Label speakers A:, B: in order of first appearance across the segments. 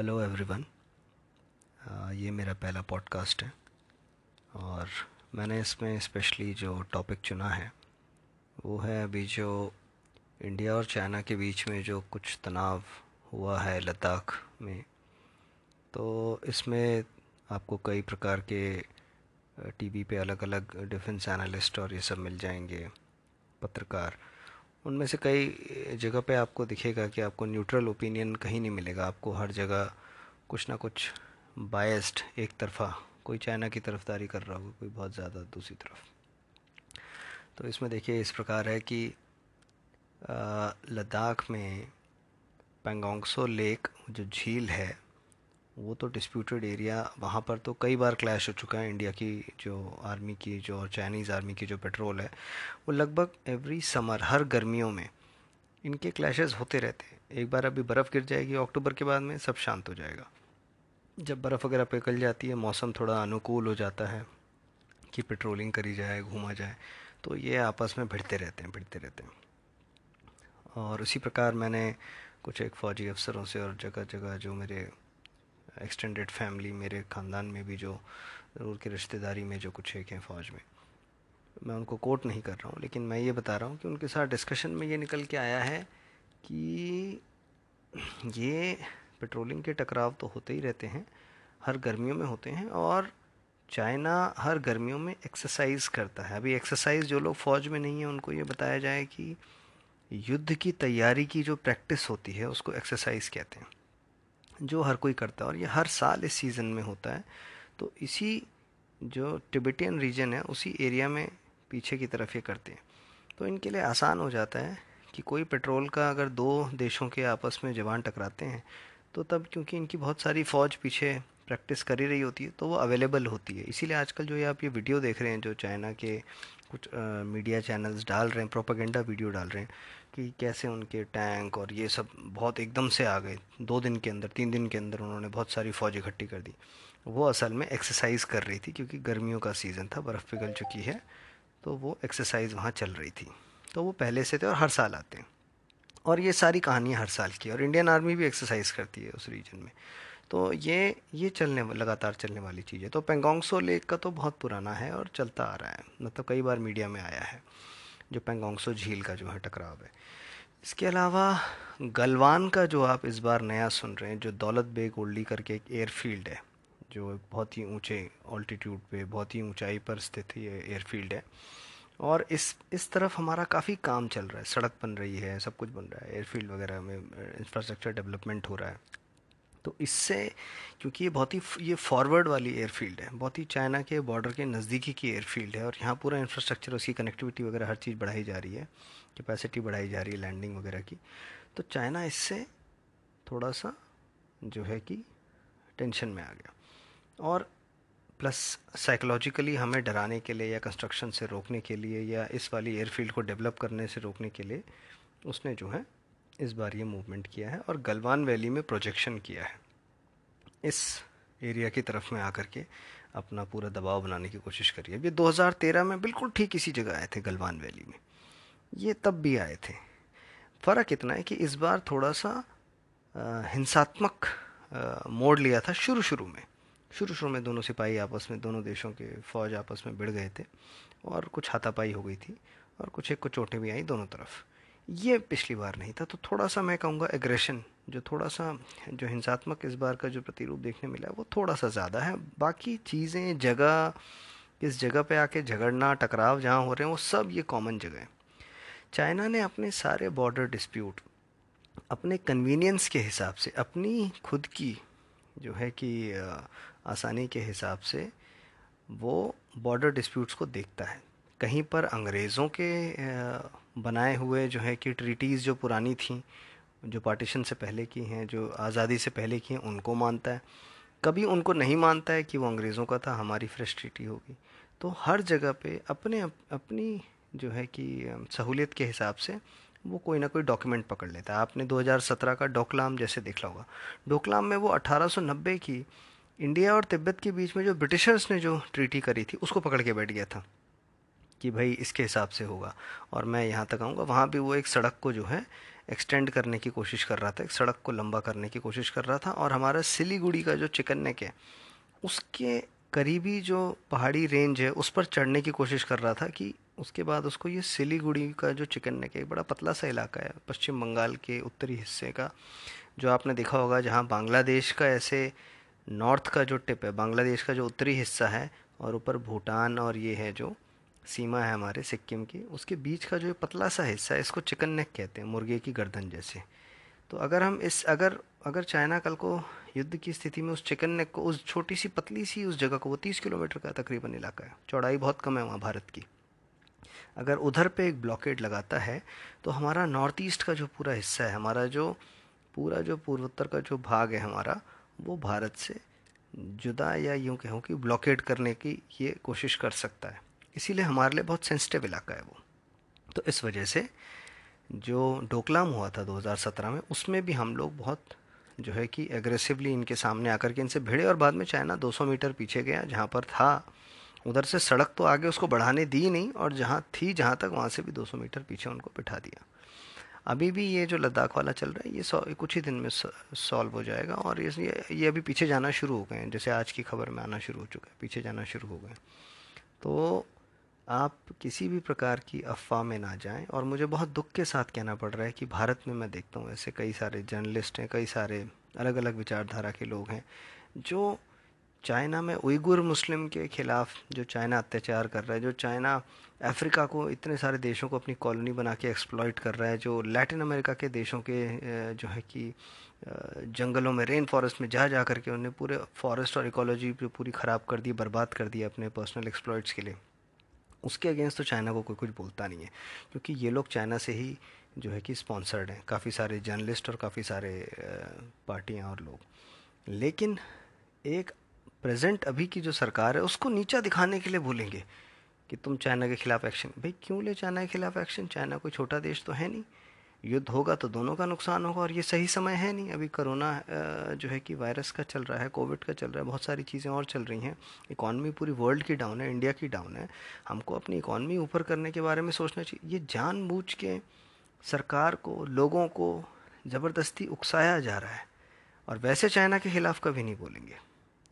A: Hello everyone ये मेरा पहला पॉडकास्ट है और मैंने इसमें स्पेशली जो टॉपिक चुना है, वो है अभी जो इंडिया और चाइना के बीच में जो कुछ तनाव हुआ है लद्दाख में तो इसमें आपको कई प्रकार के टीवी पे अलग अलग डिफेंस एनालिस्ट और ये सब मिल जाएँगे, पत्रकार। उनमें से कई जगह पे आपको दिखेगा कि आपको न्यूट्रल ओपिनियन कहीं नहीं मिलेगा। आपको हर जगह कुछ ना कुछ बायस्ड एक तरफा, कोई चाइना की तरफदारी कर रहा होगा, कोई बहुत ज़्यादा दूसरी तरफ़। तो इसमें देखिए, इस प्रकार है कि लद्दाख में पेंगोंगसो लेक जो झील है वो तो डिस्प्यूटेड एरिया वहाँ पर तो कई बार क्लैश हो चुका है इंडिया की जो आर्मी की, जो और चाइनीज़ आर्मी की जो पेट्रोल है, वो लगभग एवरी समर हर गर्मियों में इनके क्लैशेस होते रहते हैं। एक बार अभी बर्फ़ गिर जाएगी अक्टूबर के बाद में सब शांत हो जाएगा। जब बर्फ़ वगैरह पिघल जाती है, मौसम थोड़ा अनुकूल हो जाता है कि पेट्रोलिंग करी जाए, घूमा जाए तो ये आपस में भिड़ते रहते हैं, भिड़ते रहते हैं। और उसी प्रकार मैंने कुछ एक फ़ौजी अफसरों से और जगह जगह जो मेरे एक्सटेंडेड फैमिली मेरे ख़ानदान में भी जो ज़रूर की रिश्तेदारी में जो कुछ एक हैं फ़ौज में। मैं उनको कोट नहीं कर रहा हूँ, लेकिन मैं ये बता रहा हूँ कि उनके साथ डिस्कशन में ये निकल के आया है कि ये पेट्रोलिंग के टकराव तो होते ही रहते हैं, हर गर्मियों में होते हैं और चाइना हर गर्मियों में एक्सरसाइज करता है। अभी एक्सरसाइज जो लोग फ़ौज में नहीं है, उनको ये बताया जाए कि युद्ध की तैयारी की जो प्रैक्टिस होती है, उसको एक्सरसाइज कहते हैं। जो हर कोई करता है और ये हर साल इस सीज़न में होता है तो इसी जो टिबेटियन रीजन है उसी एरिया में पीछे की तरफ़ ये करते हैं। तो इनके लिए आसान हो जाता है कि कोई पेट्रोल का अगर दो देशों के आपस में जवान टकराते हैं तो तब क्योंकि इनकी बहुत सारी फ़ौज पीछे प्रैक्टिस कर ही रही होती है तो वो अवेलेबल होती है। इसीलिए आजकल जो ये आप ये वीडियो देख रहे हैं जो चाइना के कुछ आ, मीडिया चैनल्स डाल रहे हैं प्रोपागेंडा वीडियो डाल रहे हैं कि कैसे उनके टैंक और ये सब बहुत एकदम से आ गए। दो दिन के अंदर, तीन दिन के अंदर उन्होंने बहुत सारी फ़ौज इकट्ठी कर दी। वो असल में एक्सरसाइज कर रही थी क्योंकि गर्मियों का सीज़न था, बर्फ़ पिघल चुकी है तो वो एक्सरसाइज वहाँ चल रही थी। तो वो पहले से थे और हर साल आते हैं। और ये सारी कहानियाँ हर साल की और इंडियन आर्मी भी एक्सरसाइज करती है उस रीजन में। तो ये ये चलने, लगातार चलने वाली चीज़ है। तो पेंगोंगसो लेक का तो बहुत पुराना है और चलता आ रहा है। मतलब कई बार मीडिया में आया है। जो पेंगोंगसो झील का जो है टकराव है। इसके अलावा गलवान का जो आप इस बार नया सुन रहे हैं, जो दौलत बेग ओल्डी करके एक एयरफील्ड है, जो बहुत ही ऊँचे ऑल्टीट्यूड पे, बहुत ही ऊंचाई पर स्थित ये एयरफील्ड है। और इस इस तरफ़ हमारा काफ़ी काम चल रहा है, सड़क बन रही है, सब कुछ बन रहा है, एयरफील्ड वगैरह में इंफ्रास्ट्रक्चर डेवलपमेंट हो रहा है। तो इससे, क्योंकि ये बहुत ही ये फॉरवर्ड वाली एयरफील्ड है, बहुत ही चाइना के बॉर्डर के नज़दीकी की एयरफील्ड है और यहाँ पूरा इंफ्रास्ट्रक्चर उसकी कनेक्टिविटी वगैरह हर चीज़ बढ़ाई जा रही है कैपेसिटी बढ़ाई जा रही है लैंडिंग वगैरह की। तो चाइना इससे थोड़ा सा जो है कि टेंशन में आ गया। और प्लस साइकोलॉजिकली हमें डराने के लिए या कंस्ट्रक्शन से रोकने के लिए या इस वाली एयरफील्ड को डेवलप करने से रोकने के लिए उसने जो है इस बार ये मूवमेंट किया है और गलवान वैली में प्रोजेक्शन किया है। इस एरिया की तरफ़ में आकर के अपना पूरा दबाव बनाने की कोशिश करी है ये 2013 में बिल्कुल ठीक इसी जगह आए थे गलवान वैली में। ये तब भी आए थे। फ़र्क इतना है कि इस बार थोड़ा सा हिंसात्मक मोड़ लिया था शुरू शुरू में। शुरू शुरू में दोनों सिपाही आपस में, दोनों देशों के फ़ौज आपस में भिड़ गए थे और कुछ हाथापाई हो गई थी और कुछ एक को चोटें भी आई दोनों तरफ़। ये पिछली बार नहीं था तो थोड़ा सा मैं कहूँगा एग्रेशन जो थोड़ा सा, जो हिंसात्मक इस बार का जो प्रतिरूप देखने मिला वो थोड़ा सा ज़्यादा है। बाकी चीज़ें, जगह इस जगह पे आके झगड़ना, टकराव जहाँ हो रहे हैं, वो सब ये कॉमन जगह है। चाइना ने अपने सारे बॉर्डर डिस्प्यूट अपने कन्वीनियंस के हिसाब से, अपनी खुद की जो है कि आसानी के हिसाब से वो बॉर्डर डिस्प्यूट्स को देखता है। कहीं पर अंग्रेज़ों के बनाए हुए जो है कि ट्रीटीज़ जो पुरानी थी जो पार्टीशन से पहले की हैं जो आज़ादी से पहले की हैं उनको मानता है। कभी उनको नहीं मानता है कि वो अंग्रेज़ों का था हमारी फ्रेश ट्रीटी होगी। तो हर जगह पे अपने अप, अपनी जो है कि सहूलियत के हिसाब से वो कोई ना कोई डॉक्यूमेंट पकड़ लेता है। आपने 2017 का डोकलाम जैसे देखा होगा। डोकलाम में वो 1890 की इंडिया और तिब्बत के बीच में जो ब्रिटिशर्स ने जो ट्रीटी करी थी उसको पकड़ के बैठ गया था। कि भाई इसके हिसाब से होगा। और मैं यहाँ तक आऊँगा। वहाँ भी वो एक सड़क को जो है एक्सटेंड करने की कोशिश कर रहा था। एक सड़क को लंबा करने की कोशिश कर रहा था। और हमारा सिलीगुड़ी का जो चिकन नेक है, उसके करीबी जो पहाड़ी रेंज है, उस पर चढ़ने की कोशिश कर रहा था कि उसके बाद उसको ये सिलीगुड़ी का जो चिकन नेक है, एक बड़ा पतला सा इलाका है, पश्चिम बंगाल के उत्तरी हिस्से का, जो आपने देखा होगा जहाँ बांग्लादेश का ऐसे नॉर्थ का जो टिप है, बांग्लादेश का जो उत्तरी हिस्सा है, और ऊपर भूटान और ये है जो सीमा है हमारे सिक्किम की, उसके बीच का जो पतला सा हिस्सा है, इसको चिकन नेक कहते हैं, मुर्गे की गर्दन जैसे। तो अगर हम इस, अगर अगर चाइना कल को युद्ध की स्थिति में उस चिकन नेक को, उस छोटी सी, पतली सी उस जगह को, वो तीस किलोमीटर का तकरीबन इलाका है, चौड़ाई बहुत कम है वहाँ भारत की। अगर उधर पे एक ब्लॉकेड लगाता है तो हमारा नॉर्थ ईस्ट का जो पूरा हिस्सा है, हमारा जो, पूरा जो पूर्वोत्तर का जो भाग है हमारा, वो भारत से जुदा या यूँ कहूँ कि ब्लॉकेड करने की ये कोशिश कर सकता है। इसीलिए हमारे लिए बहुत सेंसिटिव इलाका है वो। तो इस वजह से जो डोकलाम हुआ था 2017 में, उसमें भी हम लोग बहुत जो है कि एग्रेसिवली इनके सामने आकर के इनसे भिड़े और बाद में चाइना 200 मीटर पीछे गया, जहाँ पर था। उधर से सड़क तो आगे उसको बढ़ाने दी नहीं और जहाँ थी, जहाँ तक वहाँ से भी 200 मीटर पीछे उनको बिठा दिया। अभी भी ये जो लद्दाख वाला चल रहा है, ये सौ, कुछ ही दिन में सॉल्व हो जाएगा और ये ये अभी पीछे जाना शुरू हो गए हैं, जैसे आज की खबर में आना शुरू हो चुका है, पीछे जाना शुरू हो गए तो आप किसी भी प्रकार की अफवाह में ना जाएँ और मुझे बहुत दुख के साथ कहना पड़ रहा है कि भारत में मैं देखता हूँ ऐसे कई सारे जर्नलिस्ट हैं, कई सारे अलग अलग विचारधारा के लोग हैं, जो चाइना में उइगुर मुस्लिम के ख़िलाफ़, जो चाइना अत्याचार कर रहा है, जो चाइना अफ्रीका को इतने सारे देशों को अपनी कॉलोनी बना के एक्सप्लॉयट कर रहा है, जो लैटिन अमेरिका के देशों के जो है कि जंगलों में रेन फॉरेस्ट में जा जा करके उन्हें पूरे फॉरेस्ट और इकोलॉजी पूरी ख़राब कर दी, बर्बाद कर दी अपने पर्सनल एक्सप्लॉयट्स के लिए। उसके अगेंस्ट तो चाइना को कोई कुछ बोलता नहीं है। क्योंकि ये लोग चाइना से ही जो है कि स्पॉन्सर्ड हैं। काफ़ी सारे जर्नलिस्ट और काफ़ी सारे पार्टियाँ और लोग। लेकिन एक प्रेजेंट अभी की जो सरकार है, उसको नीचा दिखाने के लिए बोलेंगे कि तुम चाइना के खिलाफ एक्शन भाई क्यों ले चाइना के खिलाफ एक्शन चाइना कोई छोटा देश तो है नहीं। युद्ध होगा तो दोनों का नुकसान होगा और ये सही समय है नहीं। अभी कोरोना जो है कि वायरस का चल रहा है, कोविड का चल रहा है, बहुत सारी चीज़ें और चल रही हैं। इकॉनमी पूरी वर्ल्ड की डाउन है, इंडिया की डाउन है। हमको अपनी इकॉनमी ऊपर करने के बारे में सोचना चाहिए। ये जानबूझ के सरकार को, लोगों को ज़बरदस्ती उकसाया जा रहा है। और वैसे चाइना के खिलाफ कभी नहीं बोलेंगे।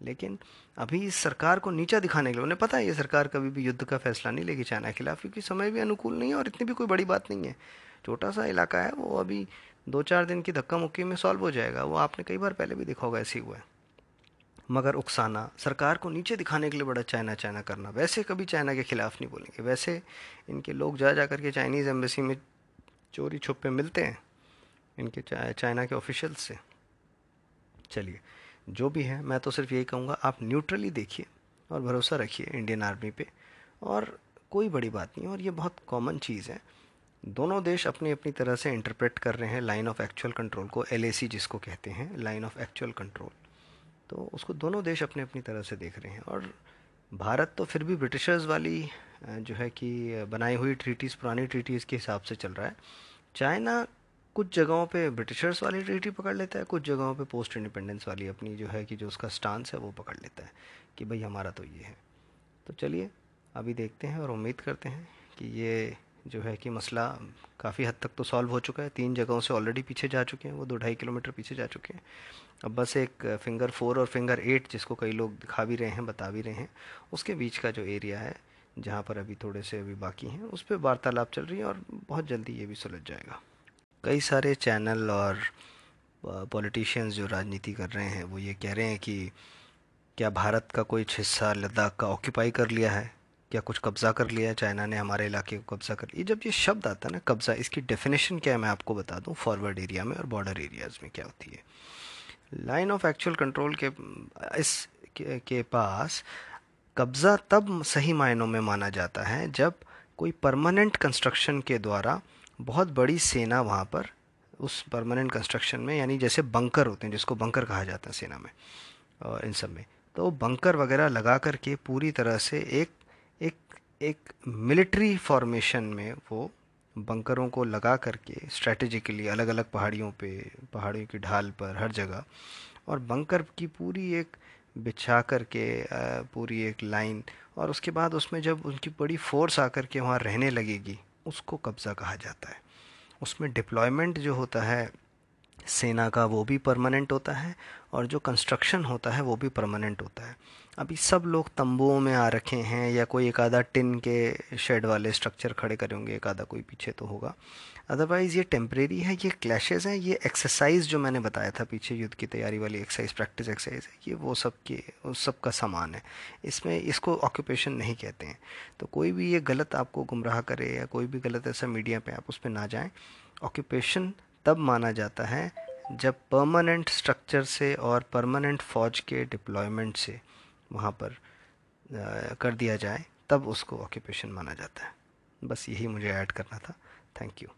A: लेकिन अभी इस सरकार को नीचा दिखाने के लिए, उन्हें पता है ये सरकार कभी भी युद्ध का फैसला नहीं लेगी चाइना के खिलाफ, क्योंकि समय भी अनुकूल नहीं है और इतनी भी कोई बड़ी बात नहीं है। छोटा सा इलाका है, वो अभी दो चार दिन की धक्का मुक्की में सॉल्व हो जाएगा। वो आपने कई बार पहले भी देखा होगा ऐसे हुआ है। मगर उकसाना, सरकार को नीचे दिखाने के लिए बड़ा चाइना चाइना करना, वैसे कभी चाइना के खिलाफ नहीं बोलेंगे। वैसे इनके लोग जा जा करके चाइनीज़ एम्बेसी में चोरी छुपे मिलते हैं, इनके चाइना के ऑफिशियल्स से। चलिए, जो भी है, मैं तो सिर्फ़ यही कहूँगा, आप न्यूट्रली देखिए और भरोसा रखिए इंडियन आर्मी पे। और कोई बड़ी बात नहीं, और ये बहुत कॉमन चीज़ है। दोनों देश अपनी अपनी तरह से इंटरप्रेट कर रहे हैं लाइन ऑफ़ एक्चुअल कंट्रोल को एलएसी जिसको कहते हैं लाइन ऑफ़ एक्चुअल कंट्रोल तो उसको दोनों देश अपनी अपनी तरह से देख रहे हैं और भारत तो फिर भी ब्रिटिशर्स वाली जो है कि बनाई हुई ट्रीटीज़ पुरानी ट्रीटीज़ के हिसाब से चल रहा है। चाइना कुछ जगहों पे ब्रिटिशर्स वाली ट्रीटी पकड़ लेता है, कुछ जगहों पे पोस्ट इंडिपेंडेंस वाली अपनी जो है कि जो उसका स्टांस है वो पकड़ लेता है कि भाई हमारा तो ये है। तो चलिए, अभी देखते हैं और उम्मीद करते हैं कि ये जो है कि मसला काफ़ी हद तक तो सॉल्व हो चुका है। तीन जगहों से ऑलरेडी पीछे जा चुके हैं, वो दो ढाई किलोमीटर पीछे जा चुके हैं। अब बस एक फिंगर फोर और फिंगर एट जिसको कई लोग दिखा भी रहे हैं, बता भी रहे हैं, उसके बीच का जो एरिया है, जहाँ पर अभी थोड़े से अभी बाकी हैं, उस पर वार्तालाप चल रही है और बहुत जल्दी ये भी सुलझ जाएगा। कई सारे चैनल और पॉलिटिशियंस जो राजनीति कर रहे हैं, वो ये कह रहे हैं कि क्या भारत का कोई हिस्सा लद्दाख का ऑक्यूपाई कर लिया है? क्या कुछ कब्ज़ा कर लिया चाइना ने हमारे इलाके को कब्ज़ा कर लिया। जब ये शब्द आता है ना कब्ज़ा इसकी डेफिनेशन क्या है मैं आपको बता दूँ फॉरवर्ड एरिया में और बॉर्डर एरियाज़ में क्या होती है। लाइन ऑफ़ एक्चुअल कंट्रोल के इस के, के पास कब्ज़ा तब सही मायनों में माना जाता है जब कोई परमानेंट कंस्ट्रक्शन के द्वारा बहुत बड़ी सेना वहाँ पर उस परमानेंट कंस्ट्रक्शन में यानी जैसे बंकर होते हैं जिसको बंकर कहा जाता है सेना में और इन सब में तो बंकर वगैरह लगा कर के पूरी तरह से एक एक मिलिट्री फॉर्मेशन में वो बंकरों को लगा करके स्ट्रेटेजिकली अलग अलग पहाड़ियों पे, पहाड़ियों की ढाल पर, हर जगह, और बंकर की पूरी एक बिछा कर के पूरी एक लाइन और उसके बाद उसमें जब उनकी बड़ी फोर्स आकर के वहाँ रहने लगेगी, उसको कब्ज़ा कहा जाता है। उसमें डिप्लॉयमेंट जो होता है सेना का वो भी परमानेंट होता है और जो कंस्ट्रक्शन होता है वो भी परमानेंट होता है। अभी सब लोग तंबुओं में आ रखे हैं या कोई एक आधा टिन के शेड वाले स्ट्रक्चर खड़े करे होंगे, एक आधा कोई पीछे तो होगा। अदरवाइज़ ये टेम्परेरी है, ये क्लैशेज़ हैं, ये एक्सरसाइज जो मैंने बताया था पीछे युद्ध की तैयारी वाली एक्सरसाइज प्रैक्टिस एक्सरसाइज है, ये वो सब के उस सब का सामान है। इसमें इसको ऑक्यूपेशन नहीं कहते हैं। तो कोई भी ये गलत आपको गुमराह करे या कोई भी गलत ऐसा मीडिया पे आप उस पर ना जाएँ ऑक्यूपेशन तब माना जाता है जब परमानेंट स्ट्रक्चर से और परमानेंट फ़ौज के डिप्लॉयमेंट से वहाँ पर कर दिया जाए, तब उसको ऑक्यूपेशन माना जाता है। बस यही मुझे ऐड करना था। Thank you